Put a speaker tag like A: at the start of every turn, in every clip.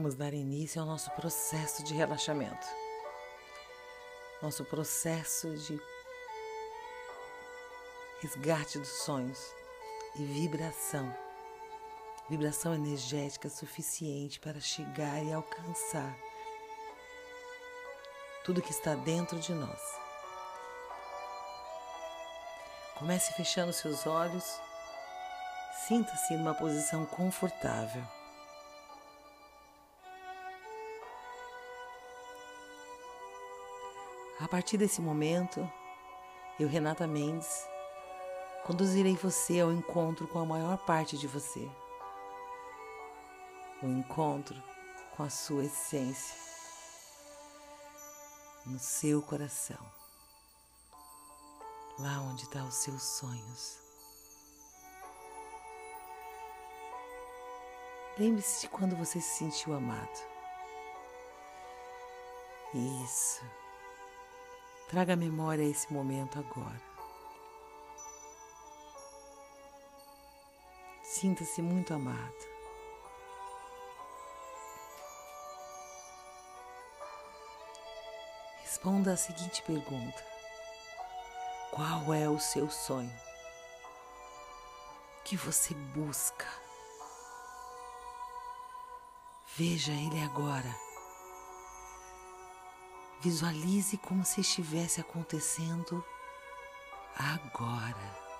A: Vamos dar início ao nosso processo de relaxamento, nosso processo de resgate dos sonhos e vibração, vibração energética suficiente para chegar e alcançar tudo que está dentro de nós. Comece fechando seus olhos, sinta-se numa posição confortável. A partir desse momento, eu, Renata Mendes, conduzirei você ao encontro com a maior parte de você. O encontro com a sua essência, no seu coração, lá onde estão os seus sonhos. Lembre-se de quando você se sentiu amado. Isso. Traga à memória esse momento agora. Sinta-se muito amado. Responda a seguinte pergunta: Qual é o seu sonho? O que você busca? Veja ele agora. Visualize como se estivesse acontecendo agora.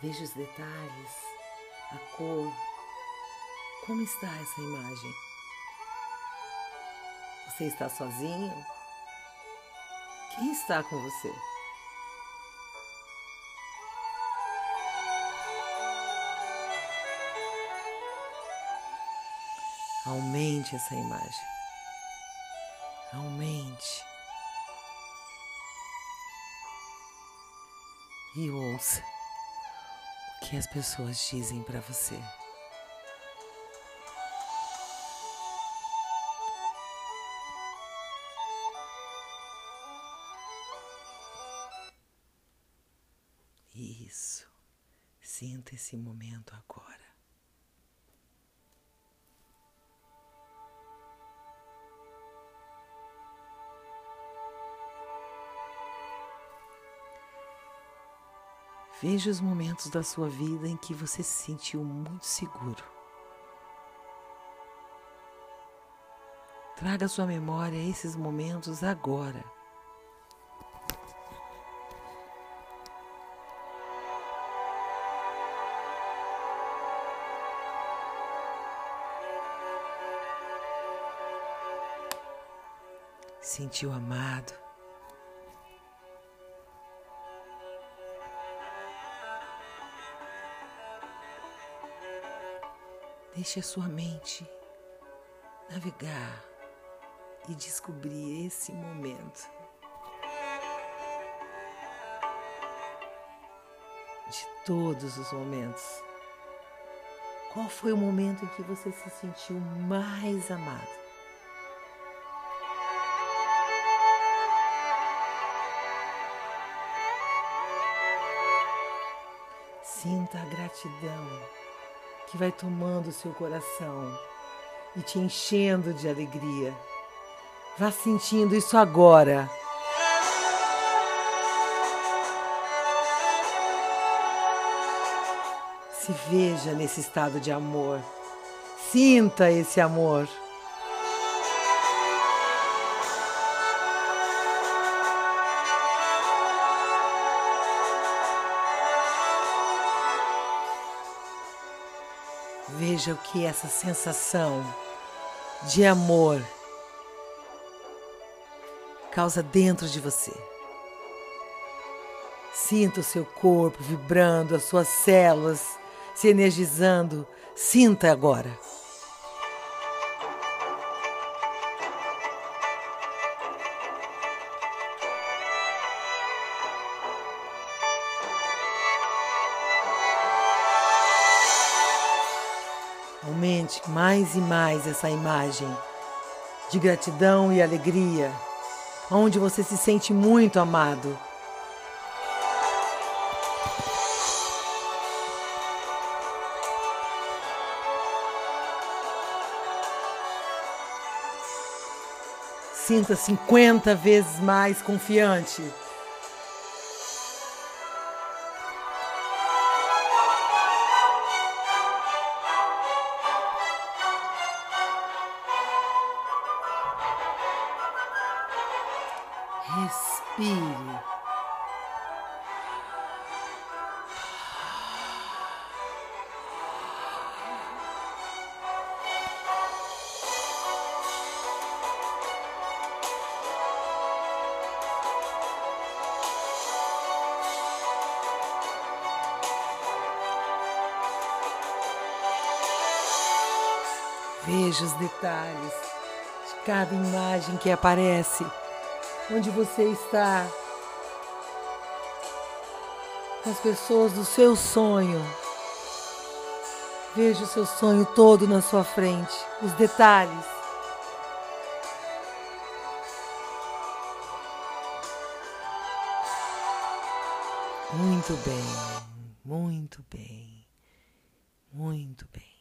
A: Veja os detalhes, a cor, como está essa imagem. Você está sozinho? Quem está com você? Aumente essa imagem. Aumente. E ouça o que as pessoas dizem para você. Esse momento agora. Veja os momentos da sua vida em que você se sentiu muito seguro. Traga à sua memória esses momentos agora. Sentiu amado. Deixe a sua mente navegar e descobrir esse momento. De todos os momentos. Qual foi o momento em que você se sentiu mais amado? Sinta a gratidão que vai tomando seu coração e te enchendo de alegria. Vá sentindo isso agora. Se veja nesse estado de amor. Sinta esse amor. Veja o que essa sensação de amor causa dentro de você. Sinta o seu corpo vibrando, as suas células se energizando. Sinta agora. Mais e mais essa imagem de gratidão e alegria, onde você se sente muito amado. Sinta 50 vezes mais confiante. Detalhes de cada imagem que aparece onde você está, com as pessoas do seu sonho. Veja o seu sonho todo na sua frente, os detalhes. Muito bem, muito bem, muito bem.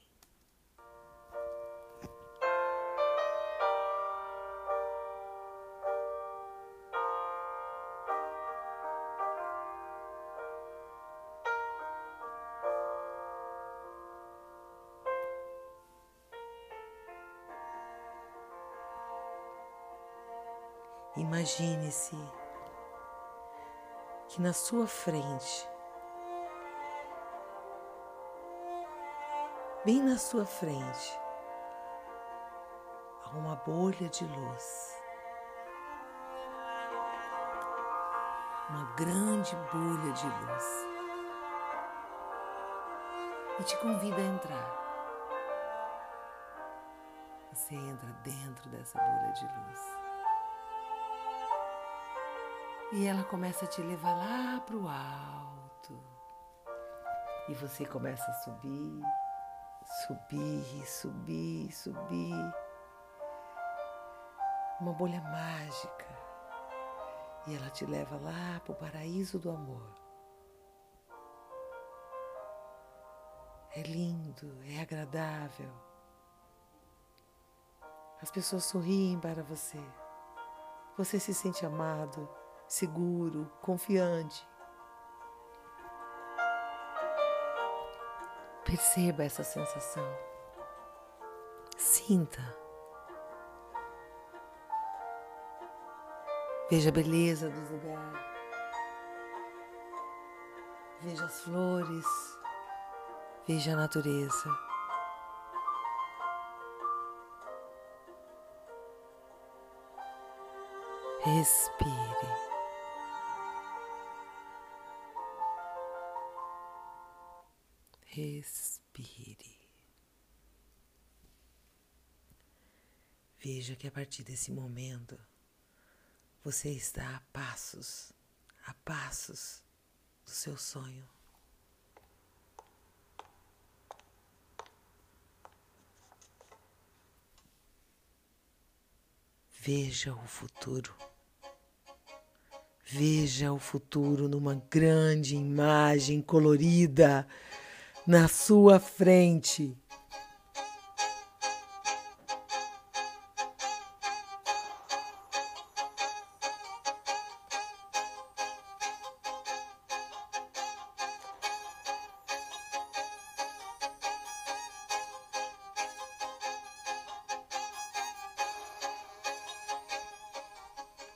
A: Imagine-se que na sua frente, bem na sua frente, há uma bolha de luz. Uma grande bolha de luz. E te convida a entrar. Você entra dentro dessa bolha de luz. E ela começa a te levar lá para o alto. E você começa a subir, subir, subir, subir. Uma bolha mágica. E ela te leva lá para o paraíso do amor. É lindo, é agradável. As pessoas sorriem para você. Você se sente amado seguro, confiante. Perceba essa sensação. Sinta. Veja a beleza dos lugares. Veja as flores. Veja a natureza. Respire. Respire. Veja que a partir desse momento você está a passos, a passos do seu sonho. Veja o futuro. Veja o futuro numa grande imagem colorida na sua frente.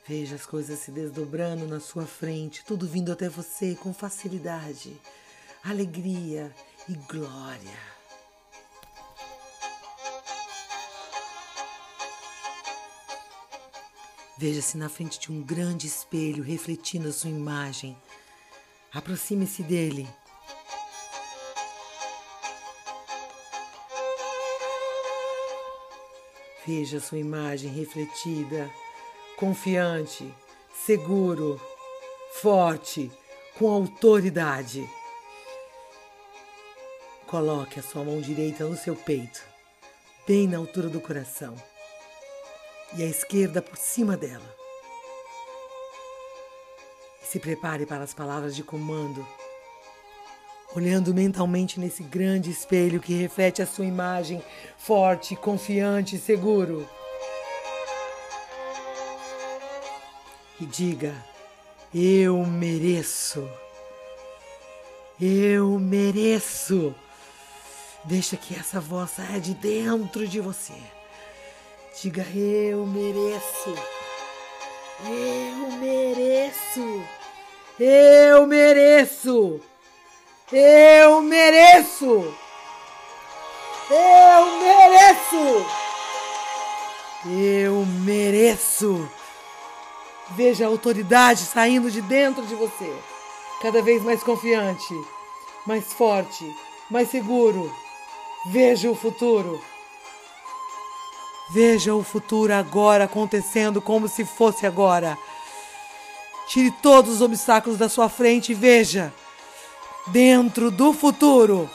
A: Veja as coisas se desdobrando na sua frente, tudo vindo até você com facilidade, alegria e glória. Veja-se na frente de um grande espelho refletindo a sua imagem. Aproxime-se dele. Veja sua imagem refletida, confiante, seguro, forte, com autoridade. Coloque a sua mão direita no seu peito bem na altura do coração, e a esquerda por cima dela. E se prepare para as palavras de comando, olhando mentalmente nesse grande espelho que reflete a sua imagem forte, confiante e seguro. E diga: Eu mereço. Eu mereço. Deixa que essa voz saia de dentro de você. Diga: Eu mereço. Eu mereço. Eu mereço. Eu mereço. Eu mereço. Eu mereço. Veja a autoridade saindo de dentro de você, cada vez mais confiante, mais forte, mais seguro. Veja o futuro. Veja o futuro agora acontecendo como se fosse agora. Tire todos os obstáculos da sua frente e veja dentro do futuro.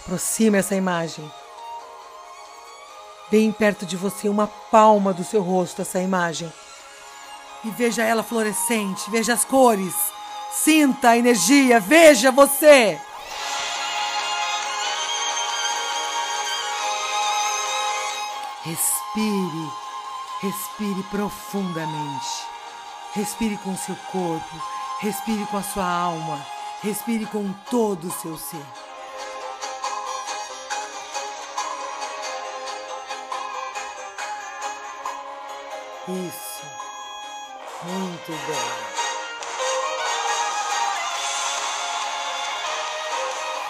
A: Aproxime essa imagem bem perto de você, uma palma do seu rosto, essa imagem. E veja ela florescente, veja as cores, sinta a energia, veja você. Respire, respire profundamente. Respire com seu corpo, respire com a sua alma, respire com todo o seu ser. Isso. Muito bem.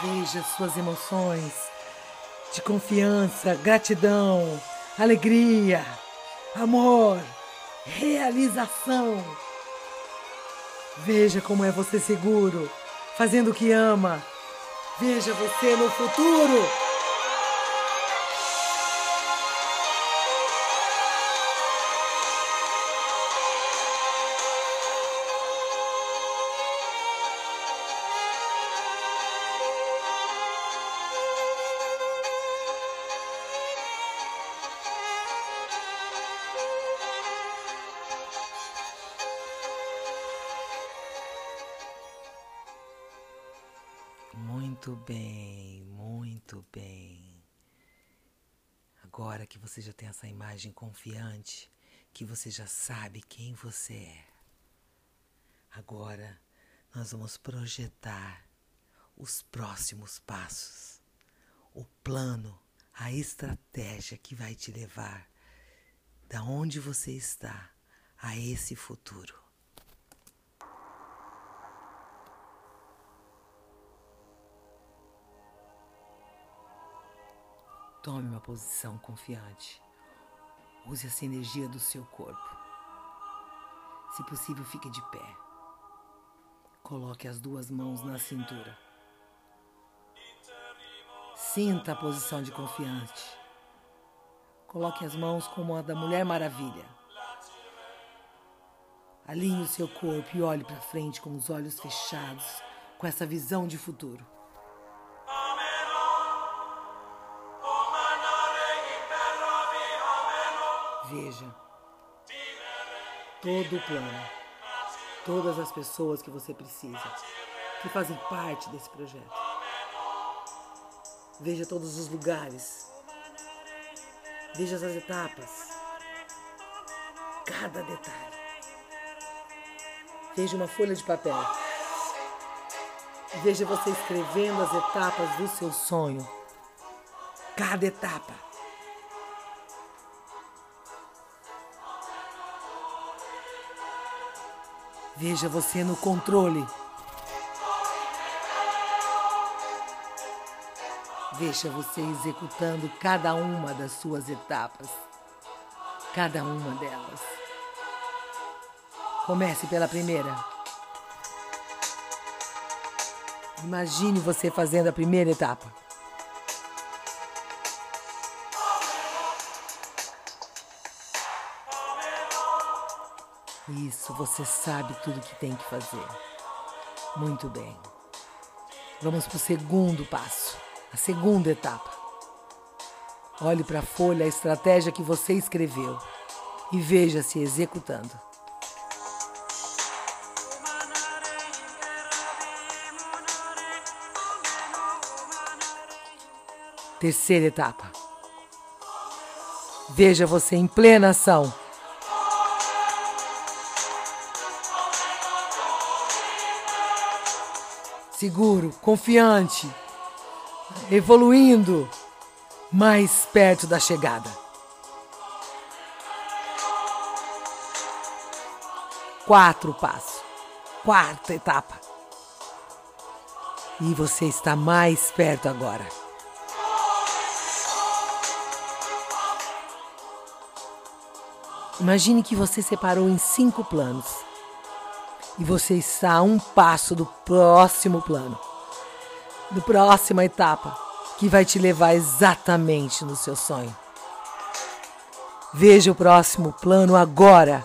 A: Veja suas emoções de confiança, gratidão, alegria, amor, realização. Veja como é você seguro, fazendo o que ama. Veja você no futuro. Imagem confiante, que você já sabe quem você é, agora nós vamos projetar os próximos passos, o plano, a estratégia que vai te levar da onde você está a esse futuro. Tome uma posição confiante. Use essa energia do seu corpo. Se possível, fique de pé. Coloque as duas mãos na cintura. Sinta a posição de confiante. Coloque as mãos como a da Mulher Maravilha. Alinhe o seu corpo e olhe para frente com os olhos fechados, com essa visão de futuro. Veja todo o plano, todas as pessoas que você precisa, que fazem parte desse projeto. Veja todos os lugares, veja as etapas, cada detalhe. Veja uma folha de papel. Veja você escrevendo as etapas do seu sonho. Cada etapa. Veja você no controle. Veja você executando cada uma das suas etapas. Cada uma delas. Comece pela primeira. Imagine você fazendo a primeira etapa. Isso, você sabe tudo que tem que fazer. Muito bem. Vamos para o segundo passo, a segunda etapa. Olhe para a folha, a estratégia que você escreveu e veja se executando. Terceira etapa. Veja você em plena ação. Seguro, confiante, evoluindo, mais perto da chegada. Quatro passos, quarta etapa. E você está mais perto agora. Imagine que você separou em cinco planos e você está a um passo do próximo plano, da próxima etapa, que vai te levar exatamente no seu sonho. Veja o próximo plano agora.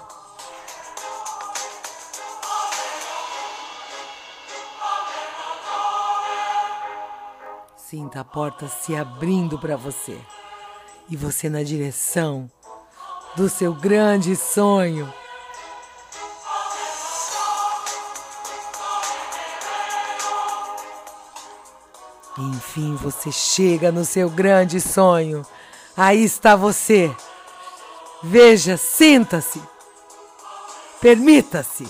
A: Sinta a porta se abrindo para você e você na direção do seu grande sonho. Enfim, você chega no seu grande sonho. Aí está você. Veja, sinta-se. Permita-se.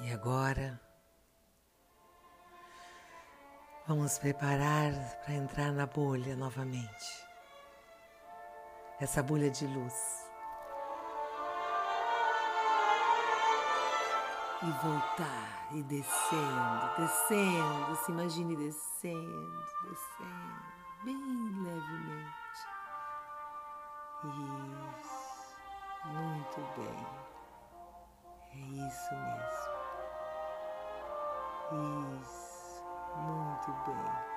A: E agora, vamos preparar para entrar na bolha novamente. Essa bolha de luz. E voltar e descendo, descendo, se imagine descendo, descendo, bem levemente. Isso, muito bem. É isso mesmo. Isso, muito bem.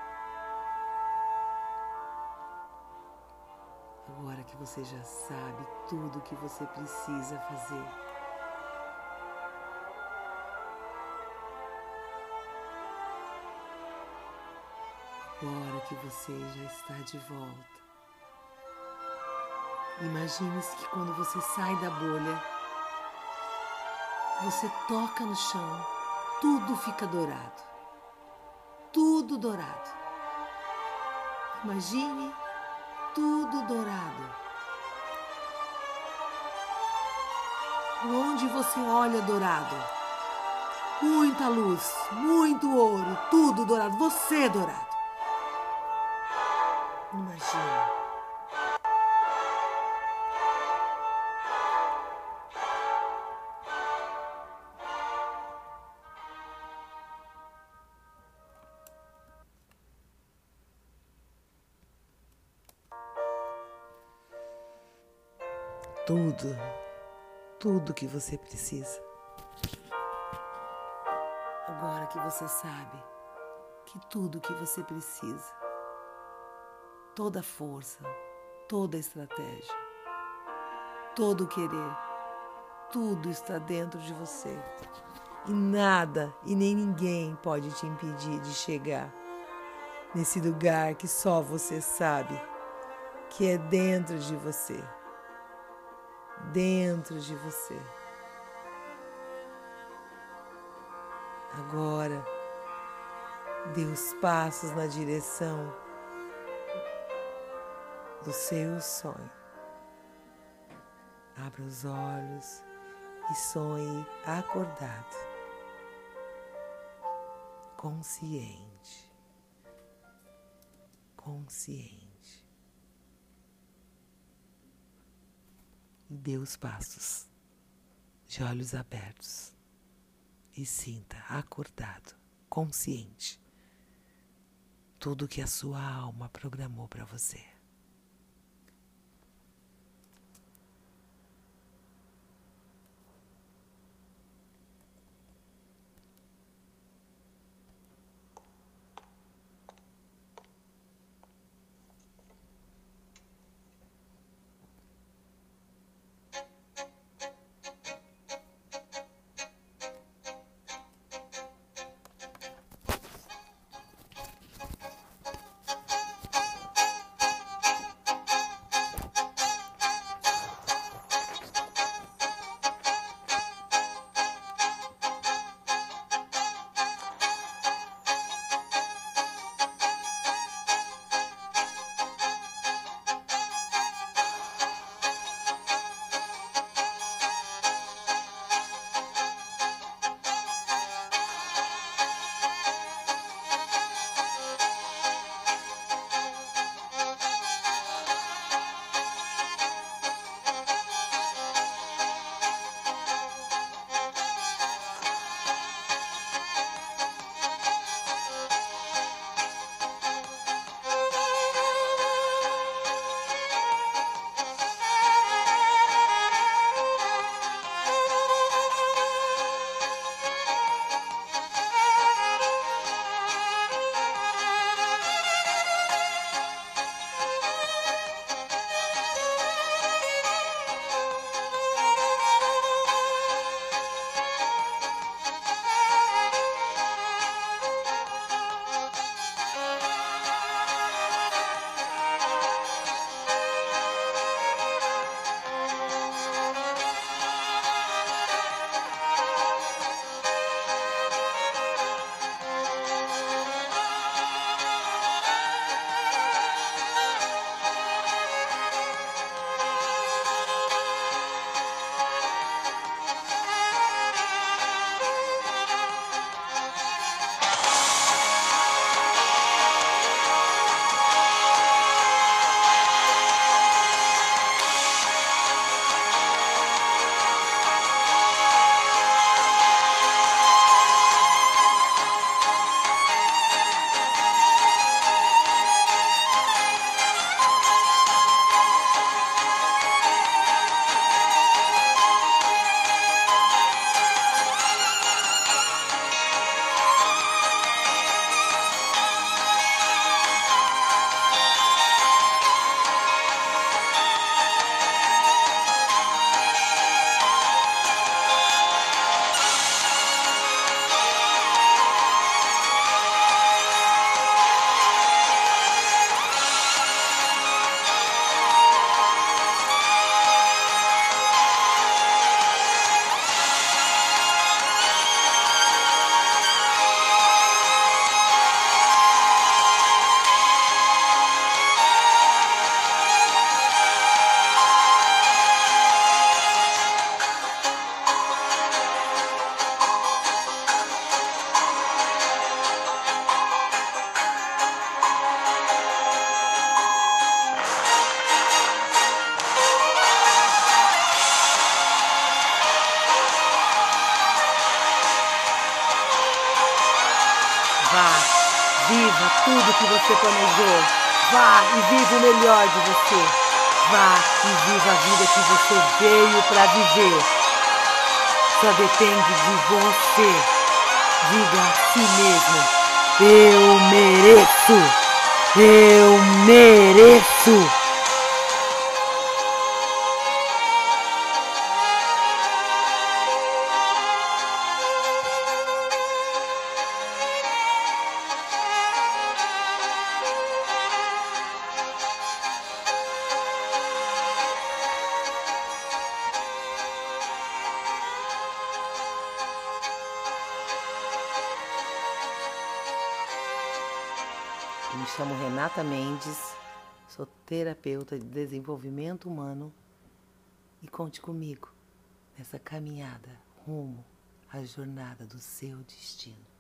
A: Agora que você já sabe tudo o que você precisa fazer, agora que você já está de volta, imagine-se que quando você sai da bolha, você toca no chão, tudo fica dourado. Tudo dourado. Imagine tudo dourado. Onde você olha dourado, muita luz, muito ouro, tudo dourado, você dourado. Imagine. Tudo, tudo que você precisa. Agora que você sabe que tudo que você precisa, toda força, toda estratégia, todo querer, tudo está dentro de você. E nada e nem ninguém pode te impedir de chegar nesse lugar que só você sabe que é dentro de você dentro de você. Agora, dê os passos na direção do seu sonho. Abra os olhos e sonhe acordado, consciente, consciente. Dê os passos, de olhos abertos, e sinta acordado, consciente, tudo que a sua alma programou para você. Melhor de você. Vá e viva a vida que você veio para viver. Só depende de você. Diga a si mesmo. Eu mereço! Eu mereço! Terapeuta de desenvolvimento humano e conte comigo nessa caminhada rumo à jornada do seu destino.